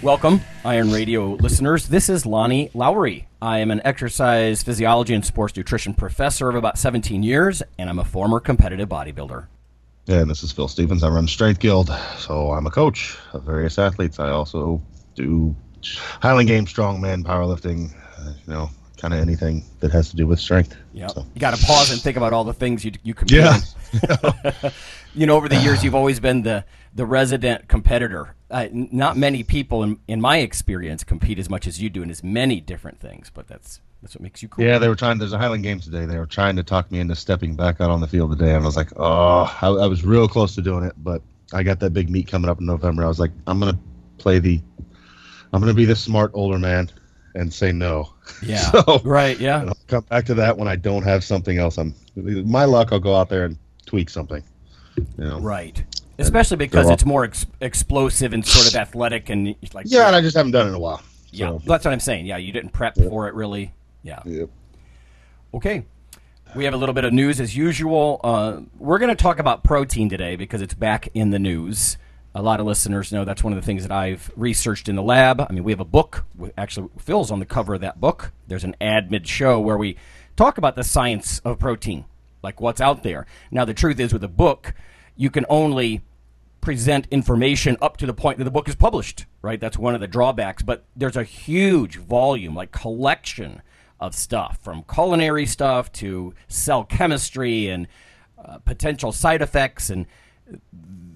Welcome, Iron Radio listeners. This is Lonnie Lowery. I am an exercise physiology and sports nutrition professor of about 17 years, and I'm a former competitive bodybuilder. And this is Phil Stevens. I run Strength Guild, so I'm a coach of various athletes. I also do Highland Games, strongman, powerlifting, uh, you know, kind of anything that has to do with strength. Yeah, So, you got to pause and think about all the things you you compete. Yeah. you know, over the years, you've always been the the resident competitor. Uh, n- not many people, in in my experience, compete as much as you do in as many different things. But that's that's what makes you cool. yeah, they were trying. There's a Highland Games today. They were trying to talk me into stepping back out on the field today, and I was like, oh, I, I was real close to doing it, but I got that big meet coming up in November. I was like, I'm gonna play the, I'm gonna be the smart older man and say no. yeah, So- right, yeah. I'll come back to that when I don't have something else. I'm my luck. I'll go out there and tweak something. You know. Right. Especially because it's more ex- explosive and sort of athletic and like Yeah, and I just haven't done it in a while. yeah. So, That's what I'm saying. Yeah, you didn't prep for it really. Yeah. yep. Okay. We have a little bit of news as usual. Uh, we're going to talk about protein today because it's back in the news. A lot of listeners know that's one of the things that I've researched in the lab. I mean, we have a book. Actually, Phil's on the cover of that book. There's an ad mid show where we talk about the science of protein, like what's out there. Now, the truth is, with a book, you can only present information up to the point that the book is published, right? That's one of the drawbacks. But there's a huge volume, like collection of stuff from culinary stuff to cell chemistry and uh, potential side effects. And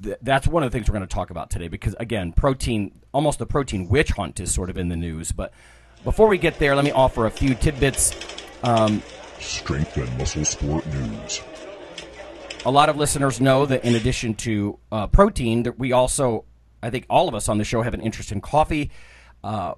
th- that's one of the things we're going to talk about today because, again, protein, almost the protein witch hunt is sort of in the news. But before we get there, let me offer a few tidbits. Um, Strength and Muscle Sport News. A lot of listeners know that in addition to uh, protein, that we also, I think all of us on the show have an interest in coffee. Uh,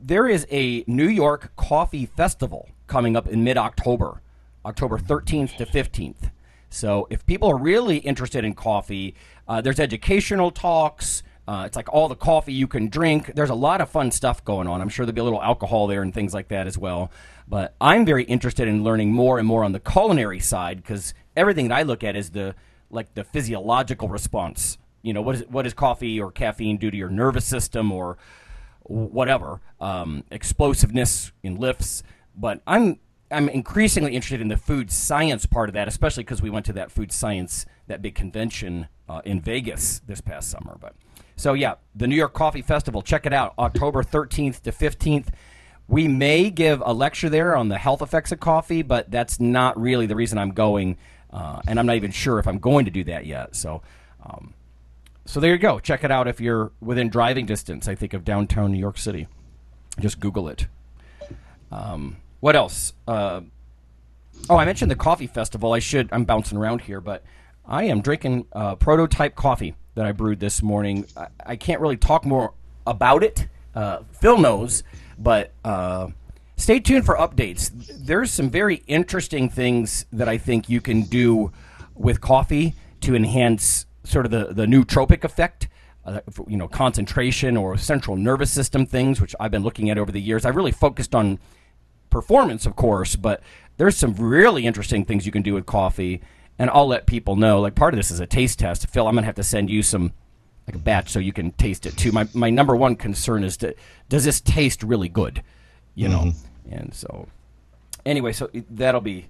there is a New York Coffee Festival coming up in mid October, October 13th to 15th. So if people are really interested in coffee, uh, there's educational talks. Uh, it's like all the coffee you can drink. There's a lot of fun stuff going on. I'm sure there'll be a little alcohol there and things like that as well. But I'm very interested in learning more and more on the culinary side because everything that I look at is the like the physiological response. You know, what is what does coffee or caffeine do to your nervous system or whatever um, explosiveness in lifts. But I'm I'm increasingly interested in the food science part of that, especially because we went to that food science that big convention uh, in Vegas this past summer. But so yeah, the New York Coffee Festival. Check it out, October 13th to 15th. We may give a lecture there on the health effects of coffee, but that's not really the reason I'm going, uh, and I'm not even sure if I'm going to do that yet. So. Um, so there you go. Check it out if you're within driving distance, I think, of downtown New York City. Just Google it. Um, what else? Uh, oh, I mentioned the coffee festival. I should. I'm bouncing around here, but I am drinking uh, prototype coffee that I brewed this morning. I, I can't really talk more about it. Uh, Phil knows, but uh, stay tuned for updates. There's some very interesting things that I think you can do with coffee to enhance sort of the, the nootropic effect. Uh, you know, concentration or central nervous system things, which I've been looking at over the years. I really focused on performance, of course, but there's some really interesting things you can do with coffee. And I'll let people know. Like part of this is a taste test. Phil, I'm gonna have to send you some like a batch so you can taste it too. My my number one concern is to, does this taste really good? You know, and so anyway, so that'll be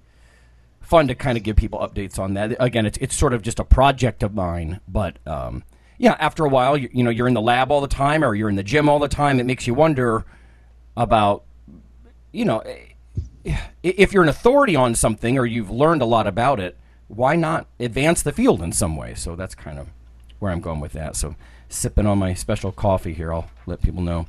fun to kind of give people updates on that. Again, it's it's sort of just a project of mine, but um, yeah, after a while, you, you know, you're in the lab all the time or you're in the gym all the time. It makes you wonder about, you know, if you're an authority on something or you've learned a lot about it, why not advance the field in some way? So that's kind of where I'm going with that. So sipping on my special coffee here, I'll let people know.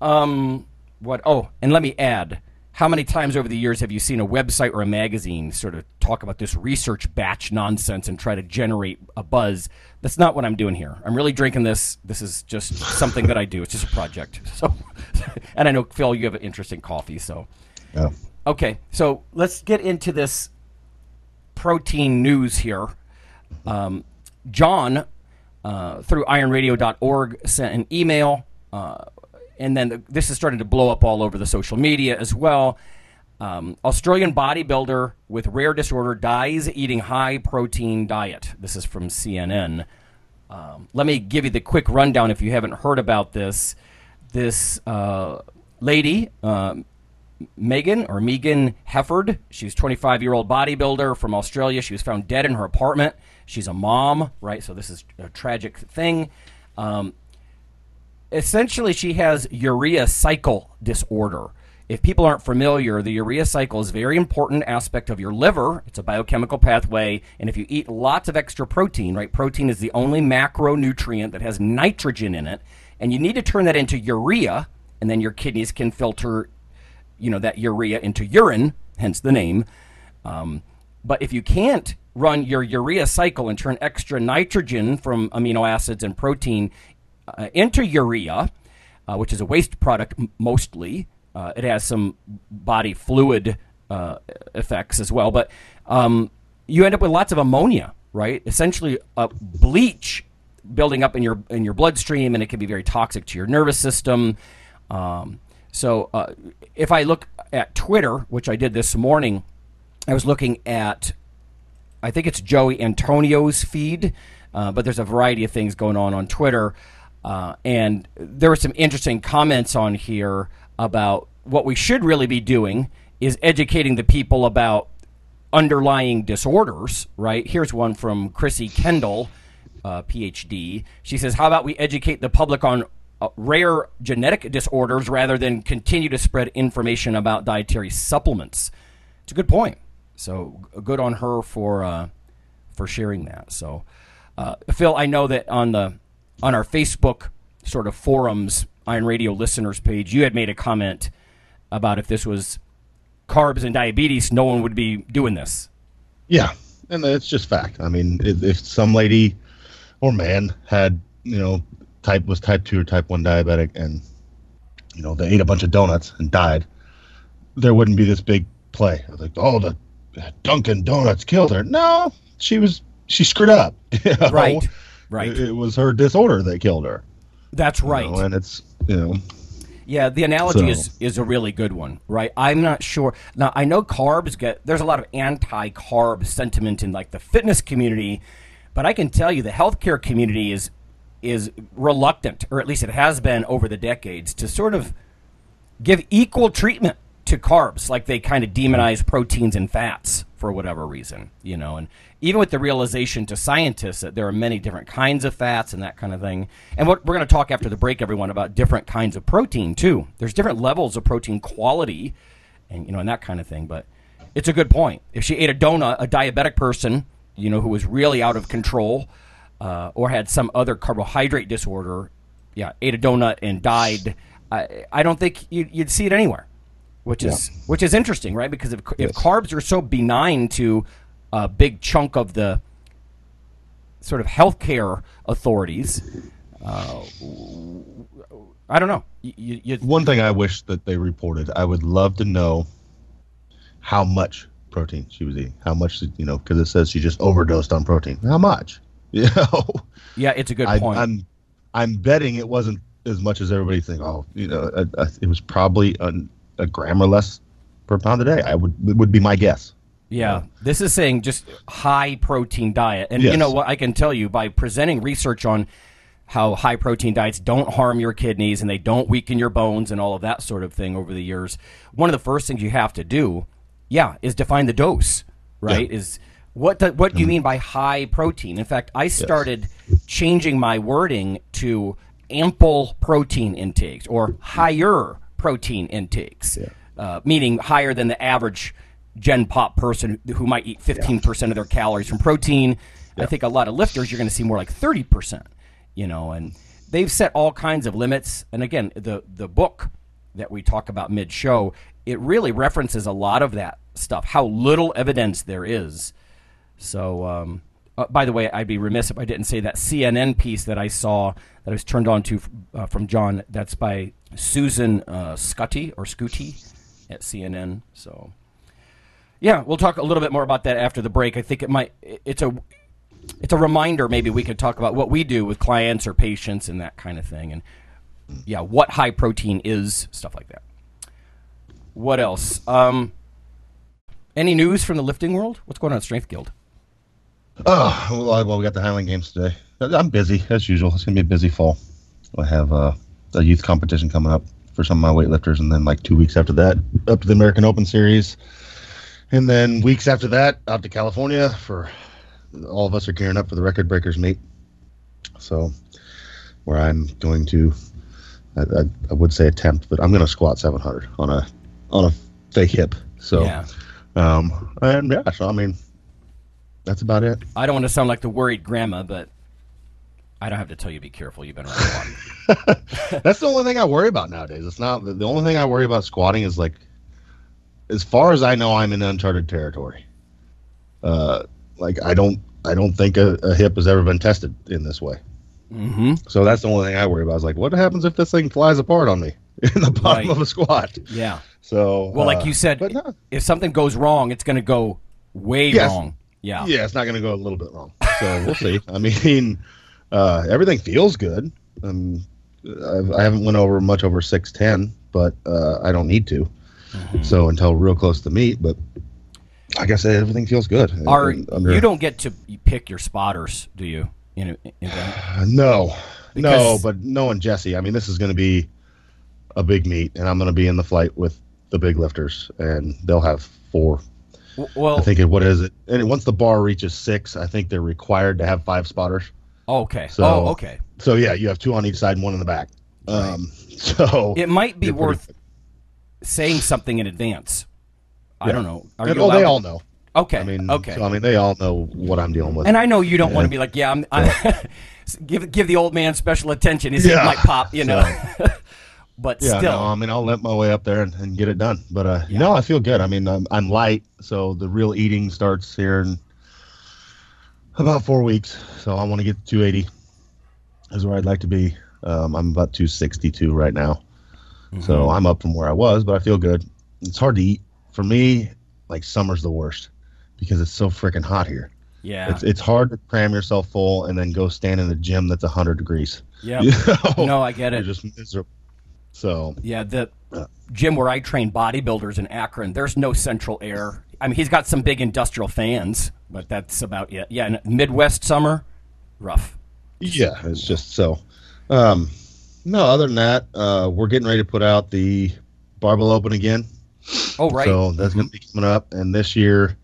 Um, what? Oh, and let me add, how many times over the years have you seen a website or a magazine sort of talk about this research batch nonsense and try to generate a buzz? That's not what I'm doing here. I'm really drinking this. This is just something that I do. It's just a project. So, and I know Phil, you have an interesting coffee. So, Yeah. okay. So let's get into this protein news here. Um, John, uh, through ironradio.org, sent an email, uh, and then the, this is starting to blow up all over the social media as well. Um, Australian bodybuilder with rare disorder dies eating high protein diet. This is from CNN. Um, let me give you the quick rundown if you haven't heard about this. This uh, lady, um, Megan or Megan Hefford. She's 25 year old bodybuilder from Australia. She was found dead in her apartment. She's a mom, right? So this is a tragic thing. Um, essentially, she has urea cycle disorder. If people aren't familiar, the urea cycle is a very important aspect of your liver. It's a biochemical pathway, and if you eat lots of extra protein, right? Protein is the only macronutrient that has nitrogen in it, and you need to turn that into urea, and then your kidneys can filter you know that urea into urine, hence the name. Um, but if you can't run your urea cycle and turn extra nitrogen from amino acids and protein uh, into urea, uh, which is a waste product m- mostly, uh, it has some body fluid uh, effects as well. But um, you end up with lots of ammonia, right? Essentially, a bleach building up in your in your bloodstream, and it can be very toxic to your nervous system. Um, so uh, if I look at Twitter, which I did this morning, I was looking at, I think it's Joey Antonio's feed, uh, but there's a variety of things going on on Twitter. Uh, and there were some interesting comments on here about what we should really be doing is educating the people about underlying disorders, right? Here's one from Chrissy Kendall, uh, PhD. She says, How about we educate the public on uh, rare genetic disorders rather than continue to spread information about dietary supplements? It's a good point. So good on her for uh, for sharing that. So, uh, Phil, I know that on the on our Facebook sort of forums, Iron Radio listeners page, you had made a comment about if this was carbs and diabetes, no one would be doing this. Yeah, and it's just fact. I mean, if, if some lady or man had, you know, type was type two or type one diabetic, and you know they ate a bunch of donuts and died, there wouldn't be this big play. Like, oh, the Dunkin' Donuts killed her. No, she was she screwed up. you know? Right, right. It, it was her disorder that killed her. That's you right. know, and it's you know Yeah, the analogy So- is is a really good one, right? I'm not sure. Now, I know carbs get there's a lot of anti-carb sentiment in like the fitness community, but I can tell you the healthcare community is is reluctant, or at least it has been over the decades, to sort of give equal treatment to carbs, like they kind of demonize proteins and fats for whatever reason, you know. And even with the realization to scientists that there are many different kinds of fats and that kind of thing. And what we're going to talk after the break, everyone, about different kinds of protein too. There's different levels of protein quality, and you know, and that kind of thing. But it's a good point. If she ate a donut, a diabetic person, you know, who was really out of control, uh, or had some other carbohydrate disorder, yeah, ate a donut and died. I, I don't think you'd, you'd see it anywhere, which is which is interesting, right? Because if, if carbs are so benign to a big chunk of the sort of healthcare authorities, uh, I don't know. You, you, one thing I wish that they reported. I would love to know how much protein she was eating. How much, you know, because it says she just overdosed on protein. How much? You know, yeah, it's a good I, point. I'm I'm betting it wasn't as much as everybody think. Oh, you know, it was probably an, a gram or less per pound a day. I would it would be my guess. Yeah, this is saying just high protein diet, and you know what? I can tell you by presenting research on how high protein diets don't harm your kidneys and they don't weaken your bones and all of that sort of thing over the years. One of the first things you have to do, yeah, is define the dose. Right? Is what do, what do you mean by high protein? In fact, I started changing my wording to ample protein intakes or higher protein intakes, uh, meaning higher than the average Gen Pop person who might eat 15% of their calories from protein. I think a lot of lifters, you're going to see more like 30%, you know, and they've set all kinds of limits. And again, the, the book that we talk about mid show it really references a lot of that stuff. How little evidence there is. So, um, uh, by the way, I'd be remiss if I didn't say that CNN piece that I saw that I was turned on to uh, from John. That's by Susan uh, Scotty or Scooty at CNN. So, yeah, we'll talk a little bit more about that after the break. I think it might. It's a it's a reminder. Maybe we could talk about what we do with clients or patients and that kind of thing, and yeah, what high protein is, stuff like that. What else? Um, any news from the lifting world? What's going on at Strength Guild? Oh, well, we got the Highland Games today. I'm busy as usual. It's gonna be a busy fall. I have uh, a youth competition coming up for some of my weightlifters, and then like two weeks after that, up to the American Open Series, and then weeks after that, out to California for all of us are gearing up for the record breakers meet. So, where I'm going to, I, I, I would say attempt, but I'm going to squat 700 on a on a fake hip. So, Yeah. um, and yeah, so I mean, that's about it. I don't want to sound like the worried grandma, but I don't have to tell you to be careful. You've been around a lot. That's the only thing I worry about nowadays. It's not the, only thing I worry about squatting is like, as far as I know, I'm in uncharted territory. Uh, like I don't, I don't think a, a hip has ever been tested in this way. mm-hmm. So that's the only thing I worry about. Is like, what happens if this thing flies apart on me in the bottom Right. of a squat? Yeah. So Well, like uh, you said, no, if something goes wrong, it's going to go way Yes. wrong. Yeah. yeah, it's not going to go a little bit wrong. So we'll see. I mean, uh, everything feels good. Um, I've, I haven't went over much over six ten, but uh, I don't need to. Mm-hmm. So until real close to meet, but like I said, everything feels good. Are under- you don't get to pick your spotters, do you? In, in? No, no, Because- but knowing Jesse, I mean, this is going to be a big meet, and I'm going to be in the flight with the big lifters, and they'll have four. Well, I think it. What is it? And once the bar reaches six, I think they're required to have five spotters. okay. So- oh, okay. So yeah, you have two on each side and one in the back. Um, so It might be They're pretty- worth saying something in advance. I Yeah. don't know. Are and, you oh, they allowed all know. Okay. I mean, okay. So, I mean, they all know what I'm dealing with. and I know you don't want to be like, yeah, I'm, I'm give give the old man special attention. His head Yeah. might pop, you know. but yeah, still, no, I mean, I'll limp my way up there and, and get it done. But uh, no, I feel good. I mean, I'm, I'm light, so the real eating starts here in about four weeks. So I want to get to 280. Is where I'd like to be. Um, I'm about 262 right now, so I'm up from where I was, but I feel good. It's hard to eat for me. Like summer's the worst because it's so freaking hot here. yeah, It's it's hard to cram yourself full and then go stand in a gym that's 100 degrees. yeah. You know? No, I get You're it. just miserable. So Yeah, the gym where I train bodybuilders in Akron, there's no central air. I mean, he's got some big industrial fans, but that's about it. Yeah, Midwest summer, rough. Yeah, it's just so. Um, no, other than that, uh, we're getting ready to put out the Barbell Open again. Oh, right. So that's going to be coming up. And this year,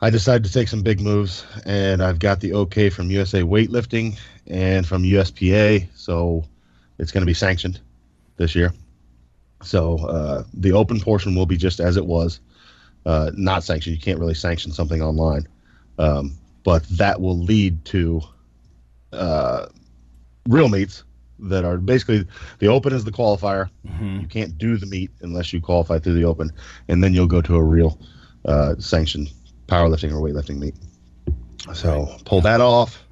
I decided to take some big moves, and I've got the okay from USA Weightlifting and from USPA. So it's going to be sanctioned this year. So uh, the open portion will be just as it was, uh, not sanctioned. You can't really sanction something online, um, but that will lead to uh, real meets that are basically the open is the qualifier. You can't do the meet unless you qualify through the open, and then you'll go to a real uh, sanctioned powerlifting or weightlifting meet. So pull that off.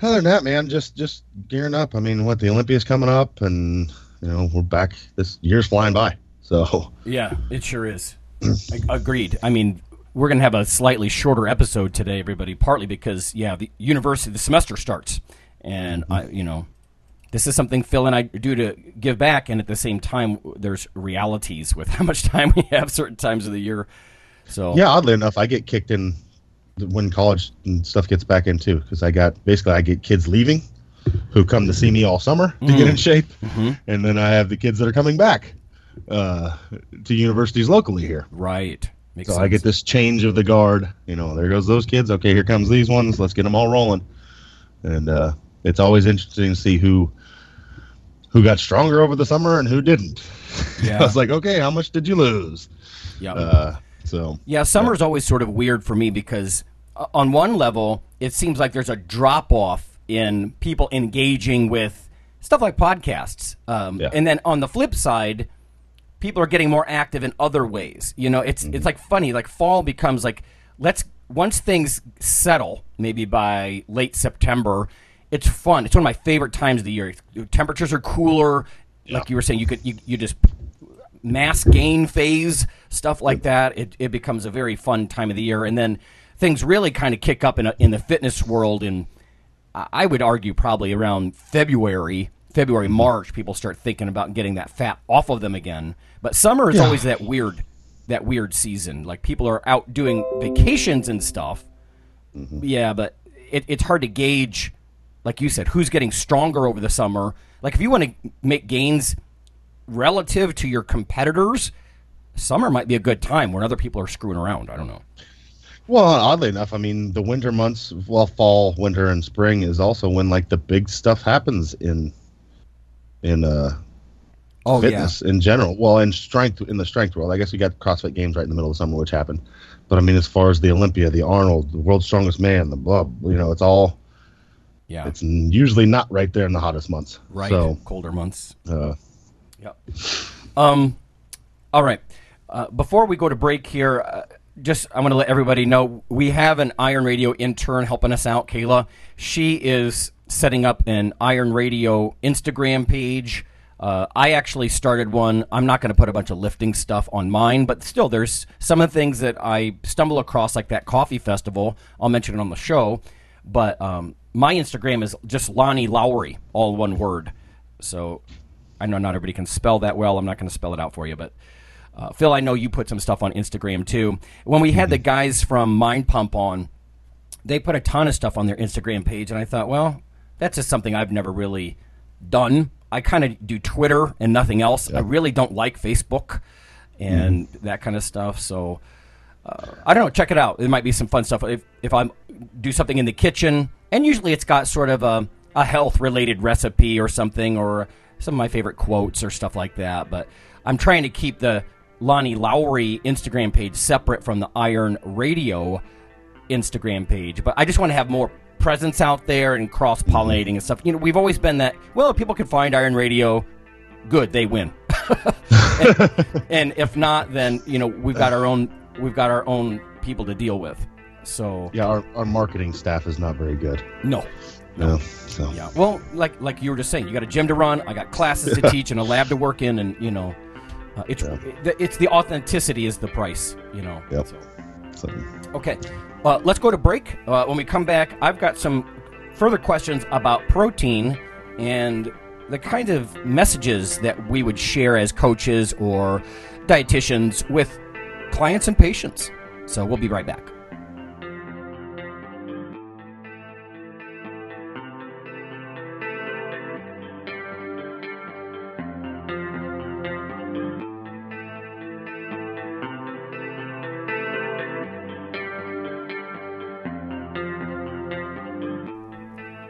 Other than that, man, just just gearing up. I mean, what the Olympia's coming up, and you know we're back. This year's flying by. So Yeah, it sure is. Ag- Agreed. I mean, we're going to have a slightly shorter episode today, everybody, partly because, yeah, the university, the semester starts. And, mm-hmm. I, you know, this is something Phil and I do to give back. And at the same time, there's realities with how much time we have certain times of the year. So, yeah, oddly enough, I get kicked in when college and stuff gets back in too, because I got basically I get kids leaving who come to see me all summer to get in shape, and then I have the kids that are coming back uh, to universities locally here. right. Makes So sense. I get this change of the guard. You know, there goes those kids. Okay, here comes these ones. Let's get them all rolling. And uh, it's always interesting to see who who got stronger over the summer and who didn't. Yeah. I was like, okay, how much did you lose? yeah. Uh, so Yeah, summer's always sort of weird for me because, uh, on one level, it seems like there's a drop off in people engaging with stuff like podcasts. Um, Yeah. And then on the flip side, people are getting more active in other ways. You know, it's it's like funny. Like fall becomes like let's once things settle, maybe by late September, it's fun. It's one of my favorite times of the year. Temperatures are cooler. Like you were saying, you could you, you just mass gain phase stuff like that. It it becomes a very fun time of the year, and then things really kind of kick up in a, in the fitness world. And I would argue probably around February, February mm-hmm. March, people start thinking about getting that fat off of them again. But summer is always that weird that weird season. Like people are out doing vacations and stuff. Mm-hmm. Yeah, but it, it's hard to gauge, like you said, who's getting stronger over the summer. Like if you want to make gains relative to your competitors, summer might be a good time when other people are screwing around. I don't know. Well, oddly enough, I mean, the winter months, well, fall, winter, and spring is also when like the big stuff happens in in uh Oh fitness in general. Well, in strength in the strength world, I guess we got CrossFit Games right in the middle of summer, which happened. But I mean, as far as the Olympia, the Arnold, the World's Strongest Man, the blah, you know, it's all yeah, it's usually not right there in the hottest months. right. So, Colder months. uh, Yep. Um, all right. Uh, before we go to break here, uh, just I want to let everybody know we have an Iron Radio intern helping us out, Kayla. She is setting up an Iron Radio Instagram page. Uh, I actually started one. I'm not going to put a bunch of lifting stuff on mine, but still, there's some of the things that I stumble across, like that coffee festival. I'll mention it on the show. But um, my Instagram is just Lonnie Lowery, all one word. So I know not everybody can spell that well. I'm not going to spell it out for you, but uh, Phil, I know you put some stuff on Instagram too. When we had the guys from Mind Pump on, they put a ton of stuff on their Instagram page, and I thought, well, that's just something I've never really done. I kind of do Twitter and nothing else. I really don't like Facebook and that kind of stuff. So uh, I don't know. Check it out. It might be some fun stuff. If if I do something in the kitchen, and usually it's got sort of a a health related recipe or something, or some of my favorite quotes or stuff like that. But I'm trying to keep the Lonnie Lowery Instagram page separate from the Iron Radio Instagram page. But I just want to have more presence out there and cross pollinating and stuff. You know, we've always been that. Well, if people can find Iron Radio, good, they win. and, and if not, then you know we've got our own we've got our own people to deal with. So yeah, our, our marketing staff is not very good. no, No, so yeah. Well, like like you were just saying, you got a gym to run. I got classes to teach and a lab to work in, and you know, uh, it's it- it's the authenticity is the price. You know. Yep. So. so Okay, uh, let's go to break. Uh, when we come back, I've got some further questions about protein and the kind of messages that we would share as coaches or dietitians with clients and patients. So we'll be right back.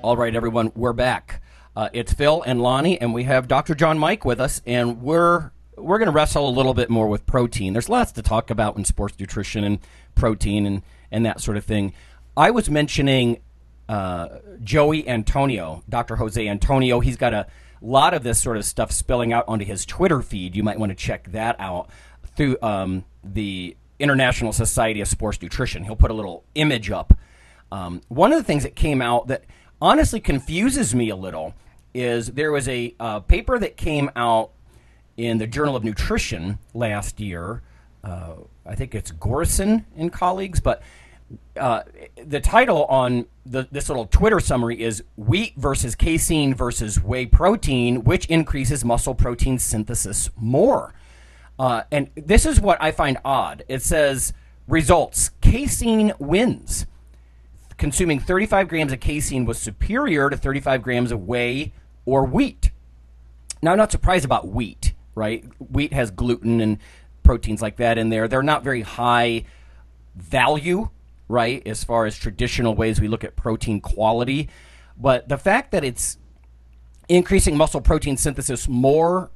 All right, everyone, we're back. Uh, it's Phil and Lonnie, and we have Dr. John Mike with us, and we're we're going to wrestle a little bit more with protein. There's lots to talk about in sports nutrition and protein and and that sort of thing. I was mentioning uh, Joey Antonio, Dr. Jose Antonio. He's got a lot of this sort of stuff spilling out onto his Twitter feed. You might want to check that out through um, the International Society of Sports Nutrition. He'll put a little image up. Um, one of the things that came out that honestly confuses me a little is there was a uh, paper that came out in the Journal of Nutrition last year. Uh, I think it's Gorson and colleagues, but uh, the title on the, this little Twitter summary is Wheat versus Casein versus Whey Protein, which increases muscle protein synthesis more. Uh, and this is what I find odd. It says results casein wins consuming 35 grams of casein was superior to 35 grams of whey or wheat. Now, I'm not surprised about wheat, right? Wheat has gluten and proteins like that in there. They're not very high value, right, as far as traditional ways we look at protein quality. But the fact that it's increasing muscle protein synthesis more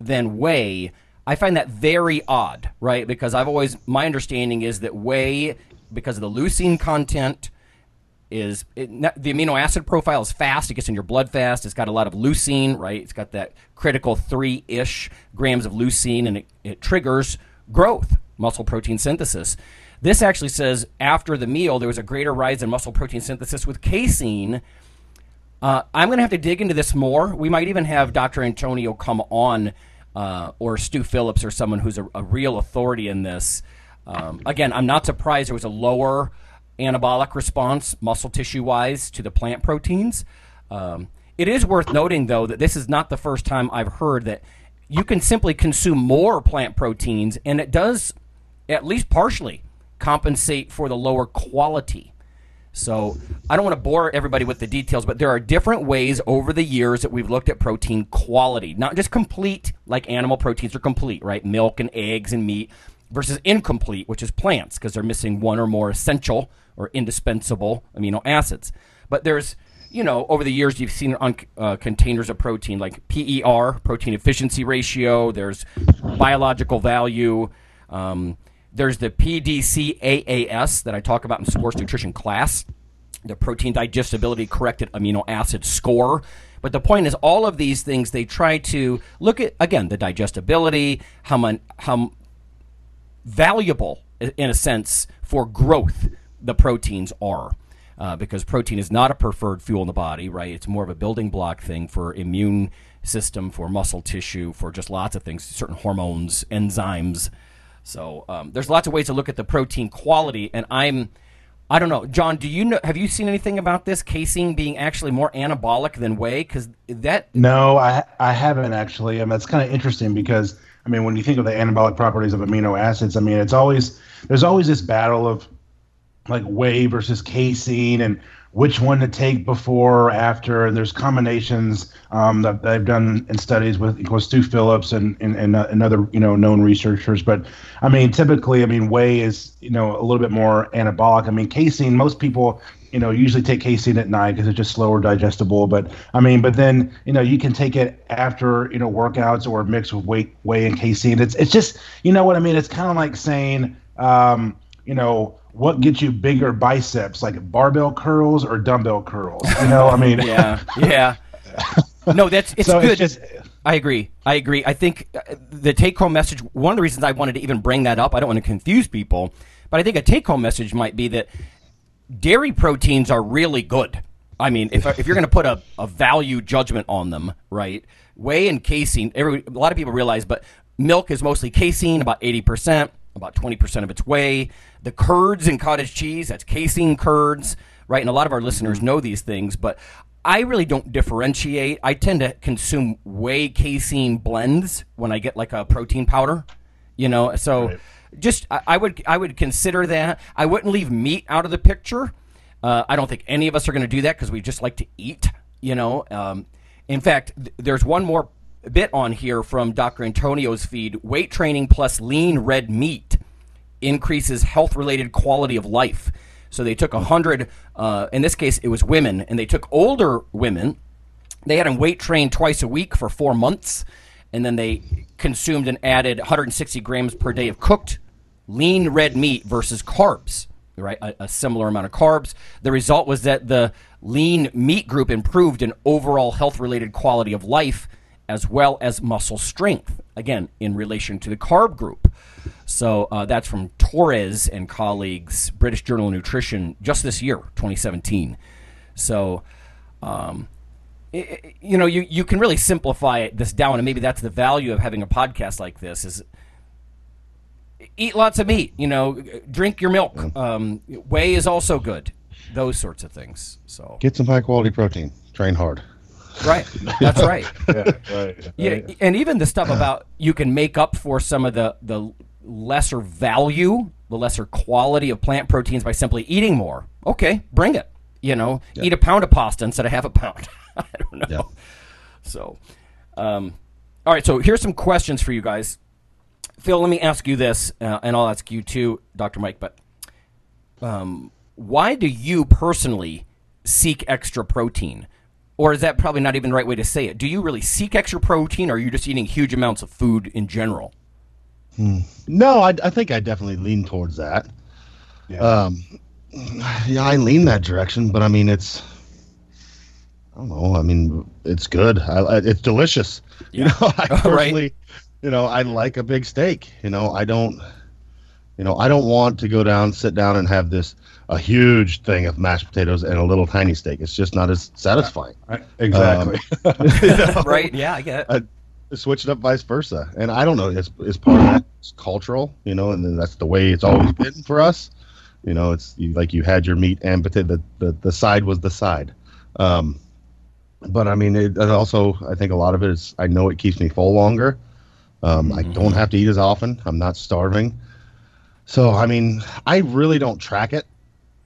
than whey, I find that very odd, right? Because I've always, my understanding is that whey, because of the leucine content, is it, the amino acid profile is fast. It gets in your blood fast. It's got a lot of leucine, right? It's got that critical three ish grams of leucine, and it, it triggers growth, muscle protein synthesis. This actually says after the meal, there was a greater rise in muscle protein synthesis with casein. Uh, I'm going to have to dig into this more. We might even have Dr. Antonio come on, uh, or Stu Phillips, or someone who's a, a real authority in this. Um, again, I'm not surprised there was a lower anabolic response, muscle tissue wise, to the plant proteins. Um, it is worth noting, though, that this is not the first time I've heard that you can simply consume more plant proteins, and it does, at least partially, compensate for the lower quality. So I don't want to bore everybody with the details, but there are different ways over the years that we've looked at protein quality, not just complete, like animal proteins are complete, right? Milk and eggs and meat, versus incomplete, which is plants, because they're missing one or more essential or indispensable amino acids. But there's, you know, over the years you've seen on uh, containers of protein like PER, protein efficiency ratio. There's biological value. Um, there's the PDCAAS that I talk about in sports nutrition class, the protein digestibility corrected amino acid score. But the point is, all of these things they try to look at again the digestibility, how mon- how valuable in a sense for growth the proteins are. Uh, because protein is not a preferred fuel in the body, right? It's more of a building block thing for immune system, for muscle tissue, for just lots of things, certain hormones, enzymes. So um, there's lots of ways to look at the protein quality, and I'm, I don't know, John. Do you know? Have you seen anything about this casein being actually more anabolic than whey? Because that no, I I haven't actually, I and that's kind of interesting because I mean, when you think of the anabolic properties of amino acids, I mean, it's always there's always this battle of like whey versus casein and which one to take before or after. And there's combinations um, that they've done in studies with, with Stu Phillips and, and, and, uh, and, other, you know, known researchers. But I mean, typically, I mean, whey is, you know, a little bit more anabolic. I mean, casein, most people, you know, usually take casein at night because it's just slower digestible. But I mean, but then, you know, you can take it after, you know, workouts or mix with whey, whey and casein. It's, it's just, you know what I mean? It's kind of like saying, um, you know, what gets you bigger biceps, like barbell curls or dumbbell curls? You know, I mean, yeah, yeah. No, that's it's So good. it's just I agree. I agree. I think uh, the take home message, one of the reasons I wanted to even bring that up, I don't want to confuse people, but I think a take home message might be that dairy proteins are really good. I mean, if, if you're going to put a, a value judgment on them, right? Whey and casein, every, a lot of people realize, but milk is mostly casein, about 80%, about 20% of its whey. The curds in cottage cheese, that's casein curds, right? And a lot of our listeners know these things, but I really don't differentiate. I tend to consume whey casein blends when I get like a protein powder, you know, so just I, I would I would consider that. I wouldn't leave meat out of the picture. Uh, I don't think any of us are going to do that because we just like to eat. You know, um, in fact, th- there's one more bit on here from Dr. Antonio's feed: weight training plus lean red meat increases health-related quality of life. So they took a hundred. Uh, in this case, it was women, and they took older women. They had them weight train twice a week for four months, and then they consumed and added 160 grams per day of cooked lean red meat versus carbs, right? A, a similar amount of carbs. The result was that the lean meat group improved in overall health related quality of life as well as muscle strength, again, in relation to the carb group. So uh, that's from Torres and colleagues, British Journal of Nutrition, just this year, 2017. So, um, i- i- you know, you, you can really simplify this down, and maybe that's the value of having a podcast like this is eat lots of meat. You know, drink your milk. Um, whey is also good. Those sorts of things. So Get some high quality protein. Train hard. right, that's right. yeah, right. Yeah, and even the stuff about you can make up for some of the the lesser value, the lesser quality of plant proteins by simply eating more. Okay, bring it. You know, eat a pound of pasta instead of half a pound. I don't know. Yeah. So, um, all right. So here's some questions for you guys. Phil, let me ask you this, uh, and I'll ask you too, Dr. Mike. But um, why do you personally seek extra protein? Or is that probably not even the right way to say it? Do you really seek extra protein, or are you just eating huge amounts of food in general? No, I, I think I definitely lean towards that. Yeah. Um, yeah, I lean that direction, but I mean, it's, I don't know. I mean, it's good. I, I, it's delicious. You know, I Right. personally, you know, I like a big steak. You know, I don't, you know, I don't want to go down, sit down, and have this a huge thing of mashed potatoes and a little tiny steak. It's just not as satisfying. Right, exactly. You know? right? Yeah, I get it. I switch it up vice versa. And I don't know, it's, it's part of that. It's cultural, you know, and then that's the way it's always been for us. You know, it's you, like you had your meat and potato, the, the, the side was the side. Um, but I mean, it, also, I think a lot of it is, I know it keeps me full longer. Um, I don't have to eat as often. I'm not starving. So, I mean, I really don't track it.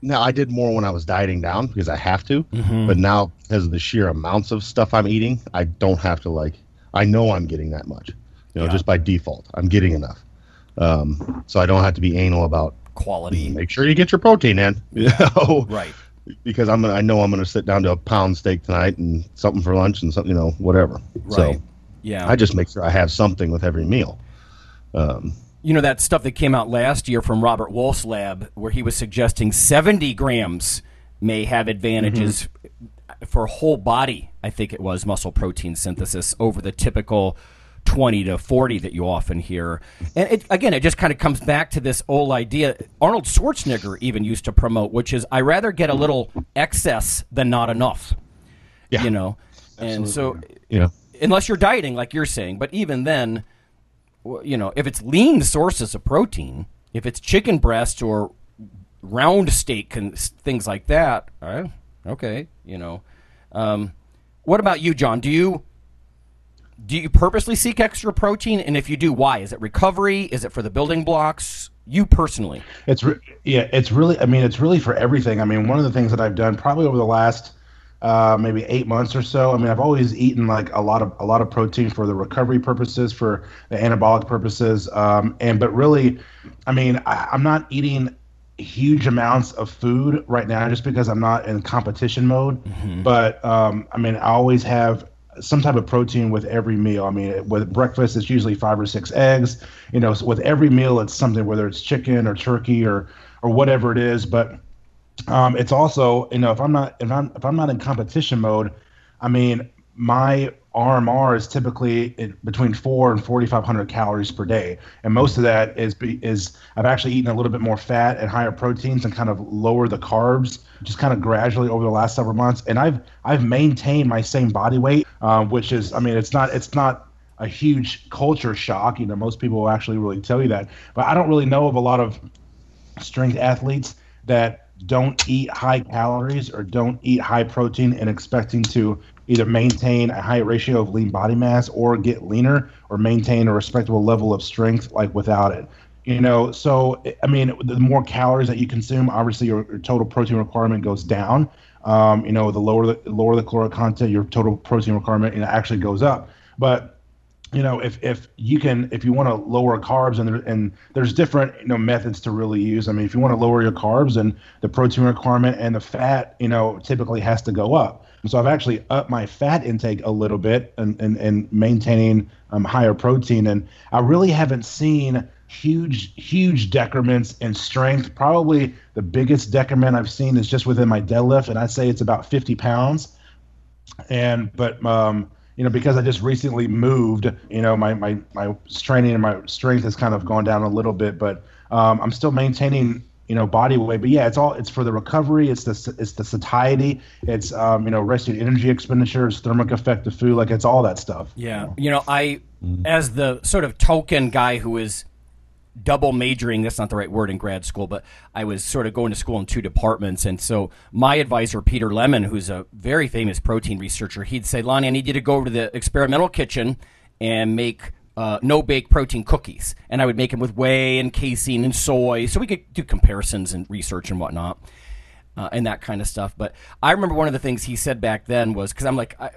Now, I did more when I was dieting down because I have to. But now, because of the sheer amounts of stuff I'm eating, I don't have to, like, I know I'm getting that much. You know, just by default, I'm getting enough. Um, so I don't have to be anal about Quality. make sure you get your protein in. You know, Right. Because I'm I know I'm going to sit down to a pound steak tonight and something for lunch and something, you know, whatever. Right. So Yeah. I just make sure I have something with every meal. Um, you know that stuff that came out last year from Robert Wolfe's lab, where he was suggesting 70 grams may have advantages for whole body. I think it was muscle protein synthesis over the typical 20 to 40 that you often hear. And it, again, it just kind of comes back to this old idea. Arnold Schwarzenegger even used to promote, which is I rather get a little excess than not enough. Yeah. You know, and so you know, unless you're dieting like you're saying but even then you know if it's lean sources of protein if it's chicken breast or round steak and things like that uh, okay you know um, what about you john do you do you purposely seek extra protein and if you do why is it recovery is it for the building blocks you personally It's re- yeah, it's really. I mean, it's really for everything. I mean, one of the things that I've done probably over the last uh, maybe eight months or so. I mean, I've always eaten like a lot of a lot of protein for the recovery purposes, for the anabolic purposes, um, and but really, I mean, I, I'm not eating huge amounts of food right now just because I'm not in competition mode. But um, I mean, I always have some type of protein with every meal. I mean, with breakfast, it's usually five or six eggs. You know, so with every meal, it's something whether it's chicken or turkey or or whatever it is. But um, it's also, you know, if I'm not if I'm if I'm not in competition mode, I mean, my RMR is typically between four and 4,500 calories per day, and most of that is is I've actually eaten a little bit more fat and higher proteins and kind of lower the carbs, just kind of gradually over the last several months. And I've I've maintained my same body weight, um, which is I mean it's not it's not a huge culture shock. You know, most people will actually really tell you that, but I don't really know of a lot of strength athletes that don't eat high calories or don't eat high protein and expecting to either maintain a high ratio of lean body mass or get leaner or maintain a respectable level of strength like without it. You know so i mean the more calories that you consume obviously your, your total protein requirement goes down. Um, you know the lower the lower the caloric content your total protein requirement you know, actually goes up. But you know if if you can if you want to lower carbs and there, and there's different you know methods to really use. I mean if you want to lower your carbs and the protein requirement and the fat you know typically has to go up so i've actually upped my fat intake a little bit and and, and maintaining um, higher protein. And i really haven't seen huge huge decrements in strength. Probably the biggest decrement i've seen is just within my deadlift and i'd say it's about 50 pounds. And but um you know, because I just recently moved, you know, my my my training and my strength has kind of gone down a little bit, but um, I'm still maintaining, you know, body weight. But yeah, it's all it's for the recovery. It's the it's the satiety. It's um, you know, resting energy expenditures, thermic effect of food. Like it's all that stuff. Yeah, you know, I as the sort of token guy who is double majoring that's not the right word in grad school but i was sort of going to school in two departments and so my advisor peter lemon who's a very famous protein researcher he'd say lonnie i need you to go over to the experimental kitchen and make uh, no bake protein cookies and i would make them with whey and casein and soy so we could do comparisons and research and whatnot uh, and that kind of stuff but i remember one of the things he said back then was because i'm like I,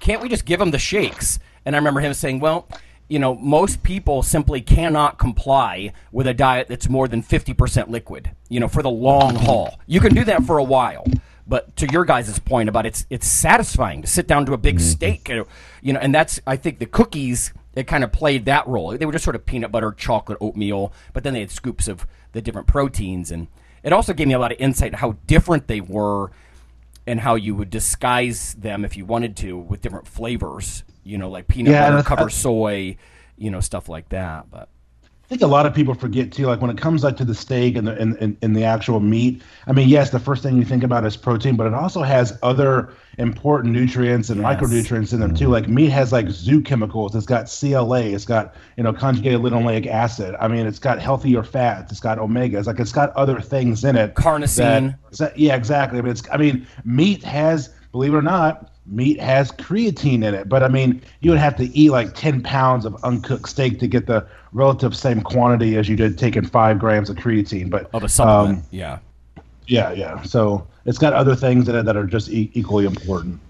can't we just give them the shakes and i remember him saying well you know, most people simply cannot comply with a diet that's more than 50% liquid, you know, for the long haul. You can do that for a while. But to your guys' point about it's it's satisfying to sit down to a big mm-hmm. steak, you know, and that's I think the cookies it kind of played that role. They were just sort of peanut butter, chocolate, oatmeal, but then they had scoops of the different proteins, and it also gave me a lot of insight how different they were and how you would disguise them if you wanted to with different flavors. You know, like peanut yeah, butter cover soy, you know, stuff like that. But I think a lot of people forget too, like when it comes like to the steak and the and, and, and, the actual meat. I mean, yes, the first thing you think about is protein, but it also has other important nutrients and yes. micronutrients in them too. Like meat has like zoochemicals. It's got CLA. It's got you know conjugated linoleic acid. I mean, it's got healthier fats. It's got omegas. Like it's got other things in it. Carnosine. That, yeah, exactly. I mean, it's I mean, meat has, believe it or not, meat has creatine in it. But I mean, you would have to eat like 10 pounds of uncooked steak to get the relative same quantity as you did taking five grams of creatine. But of a supplement, um, yeah, yeah, yeah. So it's got other things in it that are just e- equally important.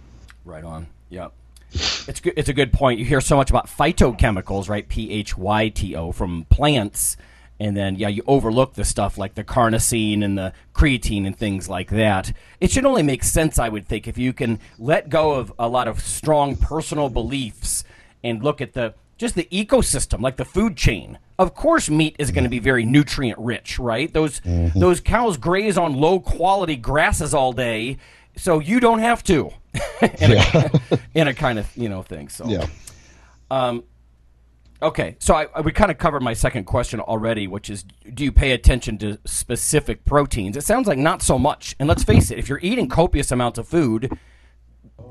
Right on. Yep. It's good. It's a good point. You hear so much about phytochemicals, right? P H Y T O from plants and then yeah, you overlook the stuff like the carnosine and the creatine and things like that. It should only make sense, I would think, if you can let go of a lot of strong personal beliefs and look at the just the ecosystem, like the food chain. Of course, meat is going to be very nutrient rich, right? Those mm-hmm. those cows graze on low quality grasses all day, so you don't have to. in, yeah. a, in a kind of you know thing. So yeah. Um, Okay, so I, I we kind of covered my second question already, which is do you pay attention to specific proteins? It sounds like not so much. And let's face it, if you're eating copious amounts of food,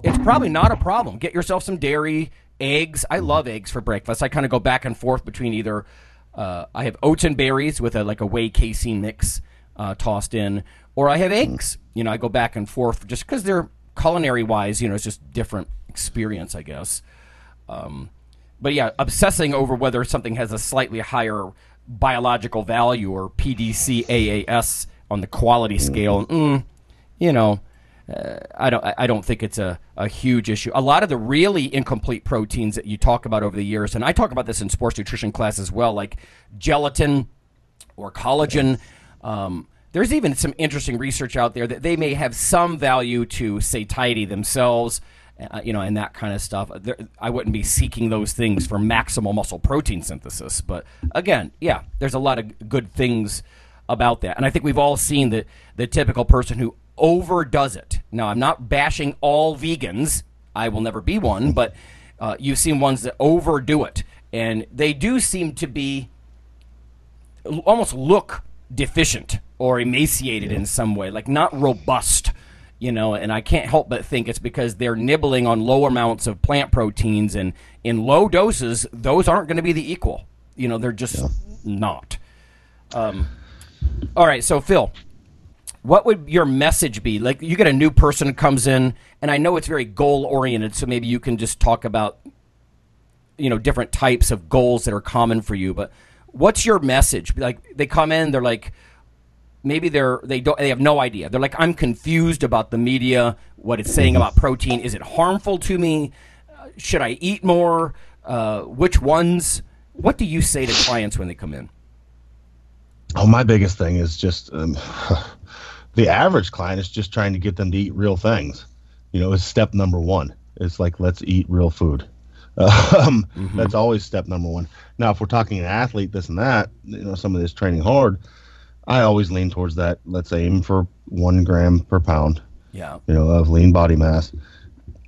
it's probably not a problem. Get yourself some dairy, eggs. I love eggs for breakfast. I kind of go back and forth between either uh, I have oats and berries with a like a whey casein mix uh, tossed in, or I have eggs. You know, I go back and forth just because they're culinary wise. You know, it's just different experience, I guess. Um, but yeah, obsessing over whether something has a slightly higher biological value or PDCAAS on the quality scale, mm, you know, uh, I don't I don't think it's a, a huge issue. A lot of the really incomplete proteins that you talk about over the years, and I talk about this in sports nutrition class as well, like gelatin or collagen. Um, there's even some interesting research out there that they may have some value to satiety themselves uh, you know, and that kind of stuff. There, I wouldn't be seeking those things for maximal muscle protein synthesis. But again, yeah, there's a lot of good things about that. And I think we've all seen the, the typical person who overdoes it. Now, I'm not bashing all vegans. I will never be one, but uh, you've seen ones that overdo it, and they do seem to be almost look deficient or emaciated in some way, like not robust. You know, and I can't help but think it's because they're nibbling on low amounts of plant proteins, and in low doses, those aren't going to be the equal. You know, they're just not. Um, all right, so Phil, what would your message be? Like, you get a new person comes in, and I know it's very goal oriented, so maybe you can just talk about, you know, different types of goals that are common for you. But what's your message? Like, they come in, they're like, maybe they're they don't they have no idea. They're like, I'm confused about the media, what it's saying about protein. Is it harmful to me? Uh, should I eat more? Uh, which ones? What do you say to clients when they come in? Oh, my biggest thing is just um, the average client is just trying to get them to eat real things. You know, is step number one. It's like let's eat real food. Um, Mm-hmm. That's always step number one. Now, if we're talking an athlete, this and that, you know, some of this training hard, I always lean towards that. Let's aim for one gram per pound, Yeah. you know, of lean body mass,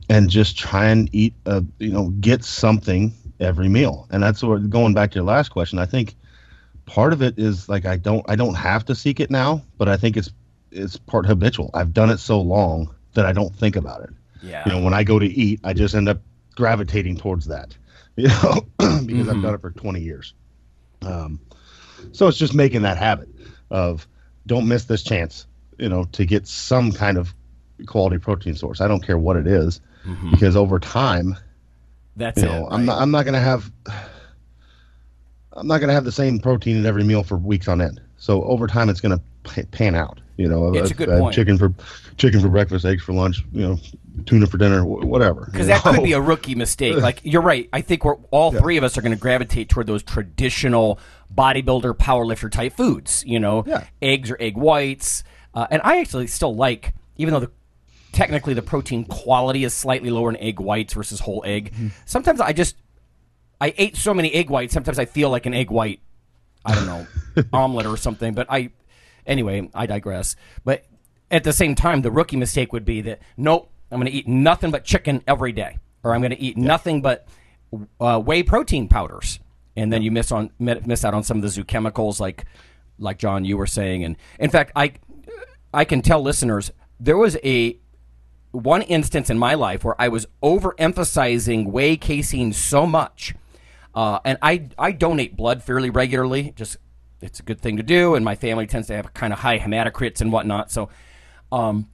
and just try and eat, a, you know, get something every meal. And that's what going back to your last question. I think part of it is like I don't I don't have to seek it now, but I think it's it's part habitual. I've done it so long that I don't think about it. Yeah. You know, when I go to eat, I just end up gravitating towards that. You know, because I've done it for 20 years. Um, so it's just making that habit of don't miss this chance, you know, to get some kind of quality protein source. I don't care what it is, because over time, That's you it. know, I'm not I'm not gonna have I'm not gonna have the same protein in every meal for weeks on end. So over time, it's gonna pan out. You know, It's a uh, good point. chicken for chicken for breakfast, eggs for lunch. You know, tuna for dinner, wh- whatever. Because that could be a rookie mistake. Like you're right. I think we're all three of us are going to gravitate toward those traditional bodybuilder, powerlifter type foods. You know, Yeah. eggs or egg whites. Uh, and I actually still like, even though the technically the protein quality is slightly lower in egg whites versus whole egg. Mm-hmm. Sometimes I just I ate so many egg whites. Sometimes I feel like an egg white. I don't know omelet or something. But I anyway. I digress. But at the same time, the rookie mistake would be that nope, I'm going to eat nothing but chicken every day, or I'm going to eat nothing but uh, whey protein powders, and then you miss on miss out on some of the zoochemicals, like like John you were saying. And in fact, I I can tell listeners there was a one instance in my life where I was overemphasizing whey casein so much, uh, and I I donate blood fairly regularly. Just it's a good thing to do, and my family tends to have kind of high hematocrits and whatnot. So, um,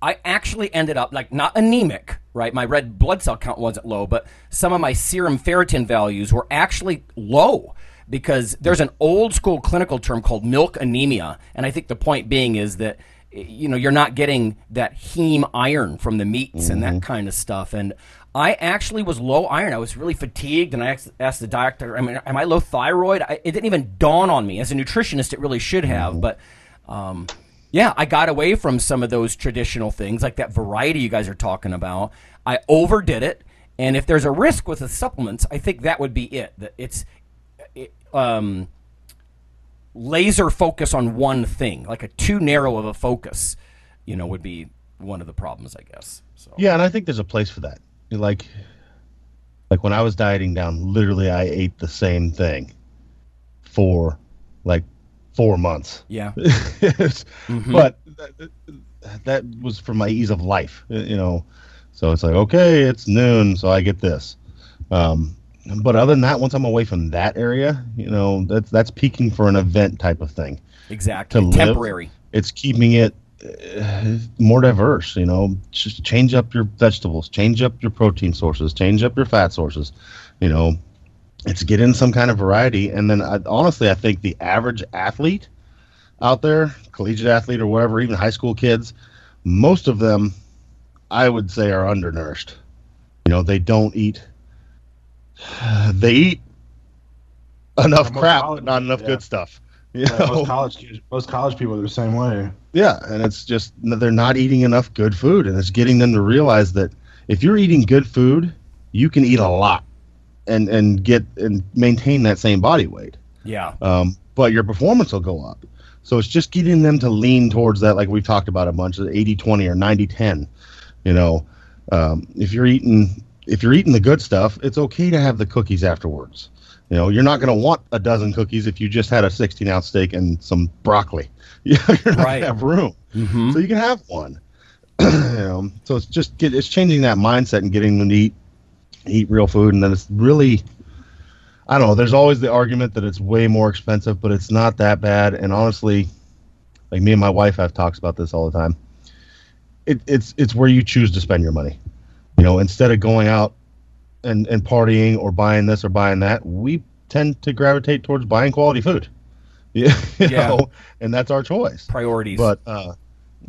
I actually ended up like not anemic, right? My red blood cell count wasn't low, but some of my serum ferritin values were actually low because there's an old school clinical term called milk anemia, and I think the point being is that you know you're not getting that heme iron from the meats and that kind of stuff and i actually was low iron i was really fatigued and i asked, the doctor i mean am i low thyroid I, it didn't even dawn on me as a nutritionist it really should have but um, yeah, I got away from some of those traditional things, like that variety you guys are talking about. I overdid it, and if there's a risk with the supplements, I think that would be it. That it's it, um, laser focus on one thing, like a too narrow of a focus, you know, would be one of the problems, I guess. So Yeah, and I think there's a place for that. Like, like when I was dieting down, literally I ate the same thing for like four months. yeah, But that, that was for my ease of life, you know. So it's like, okay, it's noon, so I get this. Um, but other than that, once I'm away from that area, you know, that's that's peaking for an event type of thing. exactly. To live, Temporary. It's keeping it more diverse. You know, just change up your vegetables, change up your protein sources, change up your fat sources. You know, it's get in some kind of variety. And then, I, honestly, I think the average athlete out there, collegiate athlete or whatever, even high school kids, most of them, I would say, are undernourished. You know, they don't eat. They eat enough crap, but not enough yeah. good stuff. You Yeah, know? most college kids, most college people are the same way. Yeah, and it's just they're not eating enough good food, and it's getting them to realize that if you're eating good food, you can eat a lot, and and get and maintain that same body weight. Yeah. Um, but your performance will go up. So it's just getting them to lean towards that, like we've talked about a bunch, of 80-20 or 90-10. You know, Um, if you're eating if you're eating the good stuff, it's okay to have the cookies afterwards. You know, you're not going to want a dozen cookies if you just had a 16 ounce steak and some broccoli. you're not Right. going to have room, Mhm. so you can have one. you know, so it's just get, it's changing that mindset and getting them to eat eat real food, and then it's really. I don't know. There's always the argument that it's way more expensive, but it's not that bad. And honestly, like me and my wife have talks about this all the time. It, it's it's where you choose to spend your money. You know, instead of going out and and partying or buying this or buying that, we tend to gravitate towards buying quality food. Yeah, you Yeah. know, and that's our choice. Priorities. But uh,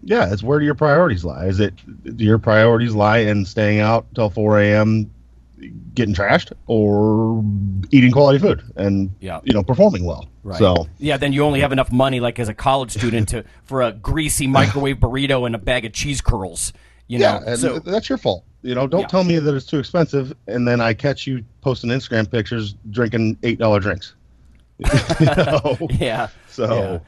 yeah, it's where do your priorities lie? Is it do your priorities lie in staying out till 4 a.m. getting trashed or eating quality food and Yeah. you know performing well? Right. So yeah, then you only have enough money, like as a college student, to for a greasy microwave burrito and a bag of cheese curls. You yeah, know, so that's your fault. You know, don't Yeah. tell me that it's too expensive, and then I catch you posting Instagram pictures drinking eight dollar drinks. you know? yeah. So Yeah.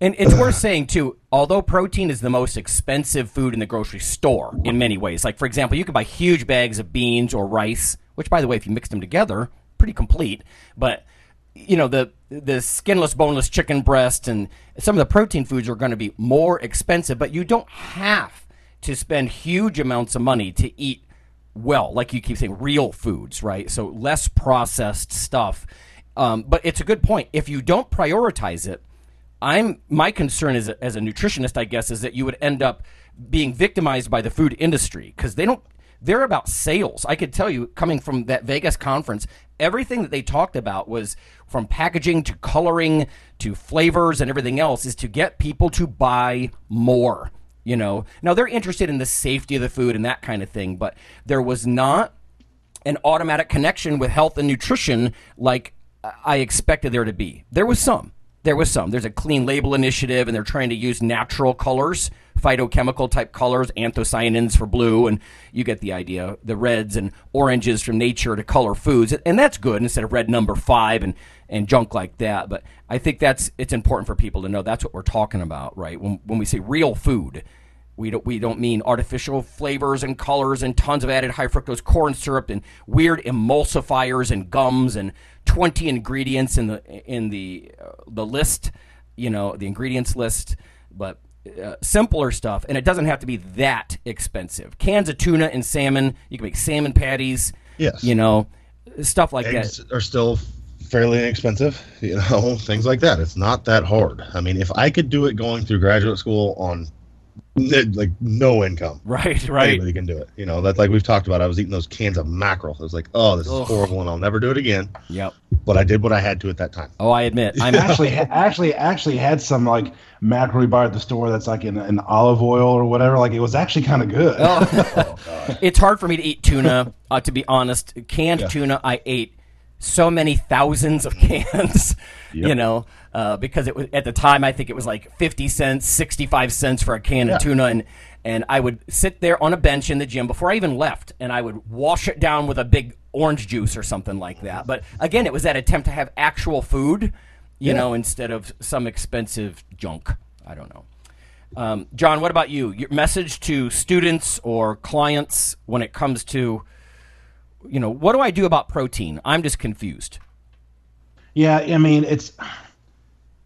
And it's worth saying too, although protein is the most expensive food in the grocery store in many ways. Like for example, you can buy huge bags of beans or rice, which by the way, if you mix them together, pretty complete. But you know, the the skinless, boneless chicken breast and some of the protein foods are going to be more expensive, but you don't have to spend huge amounts of money to eat well, like you keep saying, real foods, right? So less processed stuff. Um, but it's a good point. If you don't prioritize it, I'm my concern a, as a nutritionist, I guess, is that you would end up being victimized by the food industry because they don't. They're about sales. I could tell you, coming from that Vegas conference, everything that they talked about was from packaging to coloring to flavors and everything else is to get people to buy more. You know, now they're interested in the safety of the food and that kind of thing, but there was not an automatic connection with health and nutrition like I expected there to be. There was some. There was some. There's a clean label initiative, and they're trying to use natural colors, phytochemical type colors, anthocyanins for blue, and you get the idea. The reds and oranges from nature to color foods, and that's good instead of red number five and and junk like that. But I think that's it's important for people to know that's what we're talking about, right? When when we say real food, we don't we don't mean artificial flavors and colors and tons of added high fructose corn syrup and weird emulsifiers and gums and 20 ingredients in the in the uh, the list, you know, the ingredients list, but uh, simpler stuff and it doesn't have to be that expensive. Cans of tuna and salmon, you can make salmon patties, Yes. you know, stuff like eggs that. are still fairly inexpensive. You know, things like that. It's not that hard. I mean, if I could do it going through graduate school on like no income, Right, right. anybody can do it. You know, that's like we've talked about. I was eating those cans of mackerel. I was like, oh, this Ugh. is horrible, and I'll never do it again. Yep. But I did what I had to at that time. Oh, I admit. I'm actually actually actually had some like mackerel we buy at the store that's like in, in olive oil or whatever. Like it was actually kind of good. Oh. it's hard for me to eat tuna. Uh, to be honest, canned tuna, I ate so many thousands of cans. You know, uh, because it was at the time I think it was like fifty cents, sixty-five cents for a can Yeah. of tuna, and and I would sit there on a bench in the gym before I even left, and I would wash it down with a big orange juice or something like that. But again, it was that attempt to have actual food, you Yeah. know, instead of some expensive junk. I don't know. Um, John, what about you? Your message to students or clients when it comes to, you know, what do I do about protein? I'm just confused. Yeah, I mean it's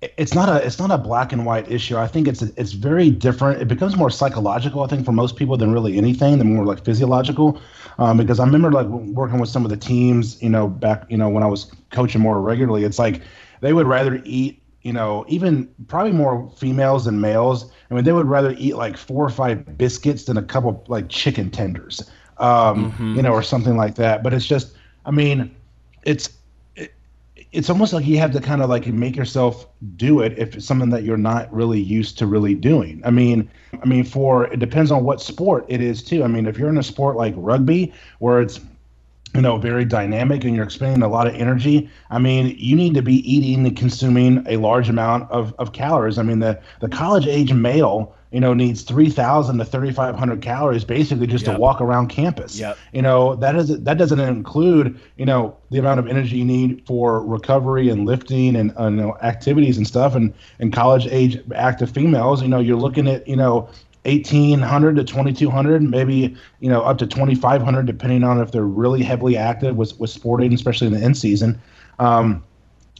it's not a it's not a black and white issue. I think it's it's very different. It becomes more psychological, I think, for most people than really anything. Than more like physiological, um, because I remember like working with some of the teams, you know, back you know when I was coaching more regularly. It's like they would rather eat, you know, even probably more females than males. I mean, they would rather eat like four or five biscuits than a couple like chicken tenders, um, you know, or something like that. But it's just, I mean, it's it's almost like you have to kind of like make yourself do it if it's something that you're not really used to really doing. I mean, I mean, for it depends on what sport it is too. I mean, if you're in a sport like rugby where it's you know very dynamic and you're expending a lot of energy, I mean, you need to be eating and consuming a large amount of, of calories. I mean, the the college age male you know needs 3000 to 3500 calories basically just Yep. to walk around campus Yep. you know that is that doesn't include you know the amount of energy you need for recovery and lifting and uh, you know activities and stuff and and college age active females you know you're looking at you know 1800 to 2200 maybe you know up to 2500 depending on if they're really heavily active with, with sporting especially in the end season um,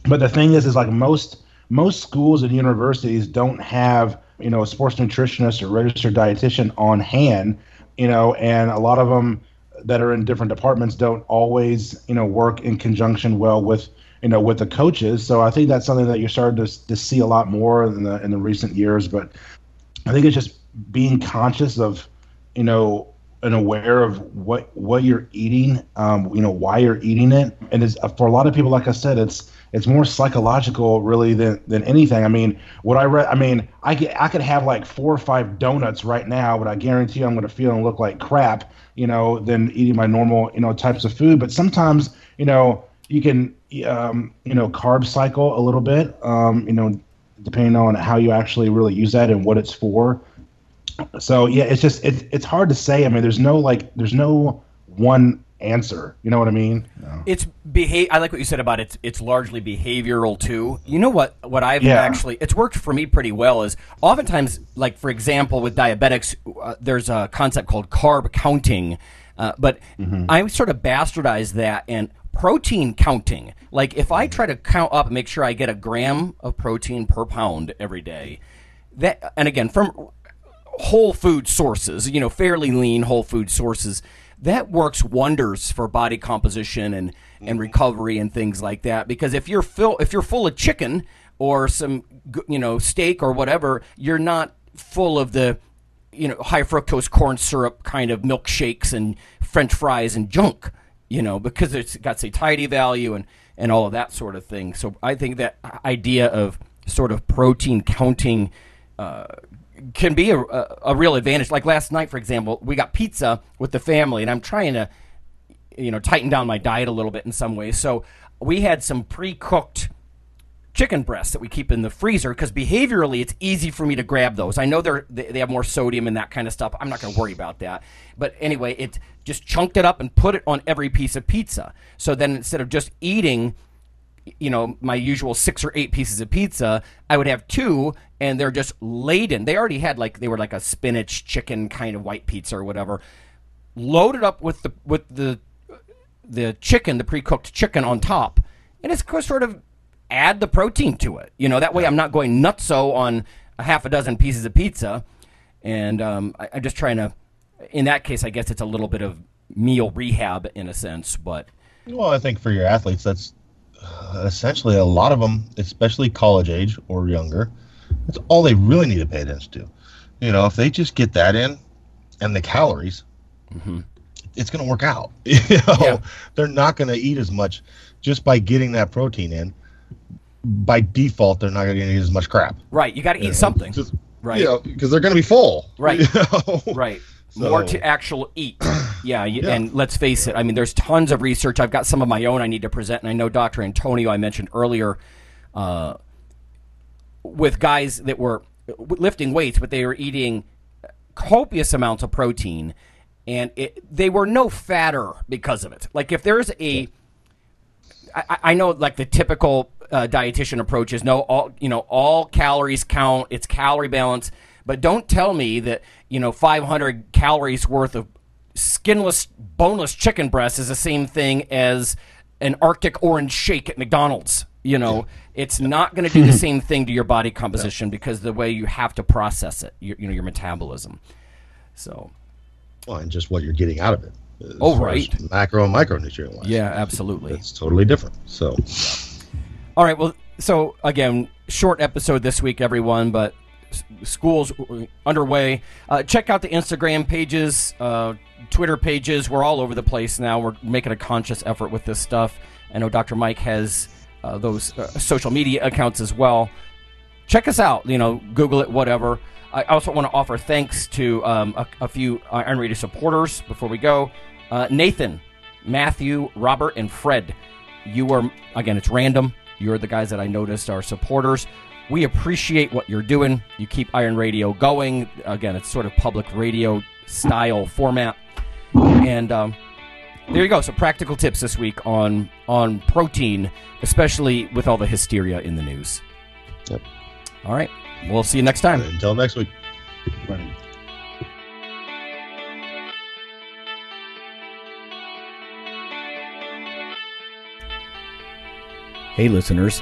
but the thing is is like most most schools and universities don't have you know a sports nutritionist or registered dietitian on hand you know and a lot of them that are in different departments don't always you know work in conjunction well with you know with the coaches. So i think that's something that you're starting to, to see a lot more in the in the recent years. But i think it's just being conscious of you know and aware of what what you're eating um, you know why you're eating it. And it's, for a lot of people like i said it's it's more psychological really than than anything. I mean what i read i mean i could i could have like four or five donuts right now but i guarantee you i'm going to feel and look like crap you know than eating my normal you know types of food. But sometimes you know you can um, you know carb cycle a little bit um, you know depending on how you actually really use that and what it's for. So yeah, it's just it's it's hard to say. I mean, there's no like there's no one answer. You know what I mean? No. It's behave. I like what you said about it. It's largely behavioral too. You know what? What I've yeah. actually it's worked for me pretty well is oftentimes like for example with diabetics, uh, there's a concept called carb counting, uh, but mm-hmm. I sort of bastardized that and protein counting. Like if I try to count up and make sure I get a gram of protein per pound every day. That, and again, from whole food sources, you know, fairly lean whole food sources, that works wonders for body composition and, and mm-hmm. recovery and things like that. Because if you're full, if you're full of chicken or some, you know, steak or whatever, you're not full of the, you know, high fructose corn syrup kind of milkshakes and French fries and junk, you know, because it's got satiety value and, and all of that sort of thing. So I think that idea of sort of protein counting uh, can be a, a, a, real advantage. Like last night, for example, we got pizza with the family, and I'm trying to, you know, tighten down my diet a little bit in some ways. So we had some pre-cooked chicken breasts that we keep in the freezer because behaviorally it's easy for me to grab those. I know they're they have more sodium and that kind of stuff. I'm not going to worry about that. But anyway, it just chunked it up and put it on every piece of pizza. So then instead of just eating you know my usual six or eight pieces of pizza i would have two and they're just laden. They already had like they were like a spinach chicken kind of white pizza or whatever. Loaded up with the with the the chicken the pre-cooked chicken on top. And it's sort of add the protein to it. You know that way i'm not going nutso on a half a dozen pieces of pizza. And um, I, i'm just trying to in that case i guess it's a little bit of meal rehab in a sense but well i think for your athletes that's essentially a lot of them, especially college age or younger, that's all they really need to pay attention to. You know, if they just get that in and the calories, mm-hmm. it's going to work out. you know, yeah. they're not going to eat as much just by getting that protein in. By default, they're not going to eat as much crap. Right. You got to eat know? something. Just, right. Yeah, you know, because they're going to be full. Right. You know? Right. So. More to actual eat. Yeah, yeah, and let's face it. I mean, there's tons of research. I've got some of my own I need to present, and I know Dr. Antonio I mentioned earlier, uh, with guys that were lifting weights, but they were eating copious amounts of protein, and it, they were no fatter because of it. Like if there's a, I, I know like the typical uh, dietitian approach is no, all you know, all calories count. It's calorie balance. But don't tell me that you know 500 calories worth of skinless, boneless chicken breast is the same thing as an Arctic orange shake at McDonald's. You know, it's not going to do the same thing to your body composition because the way you have to process it, your, you know, your metabolism. So, well, and just what you're getting out of it. Oh, right. Macro and micronutrient wise. Yeah, absolutely. It's totally different. So, all right. Well, so again, short episode this week, everyone, but schools underway. Uh, check out the Instagram pages, uh, Twitter pages. We're all over the place now. We're making a conscious effort with this stuff. I know Dr. Mike has uh, those uh, social media accounts as well. Check us out. You know, Google it, whatever. I also want to offer thanks to um, a, a, few Iron Radio supporters before we go. Uh, Nathan, Matthew, Robert, and Fred. You are again. It's random. You're the guys that I noticed are supporters. We appreciate what you're doing. You keep Iron Radio going. Again, it's sort of public radio style format. And um, there you go. So practical tips this week on on protein, especially with all the hysteria in the news. Yep. All right. We'll see you next time. Until next week. Hey, listeners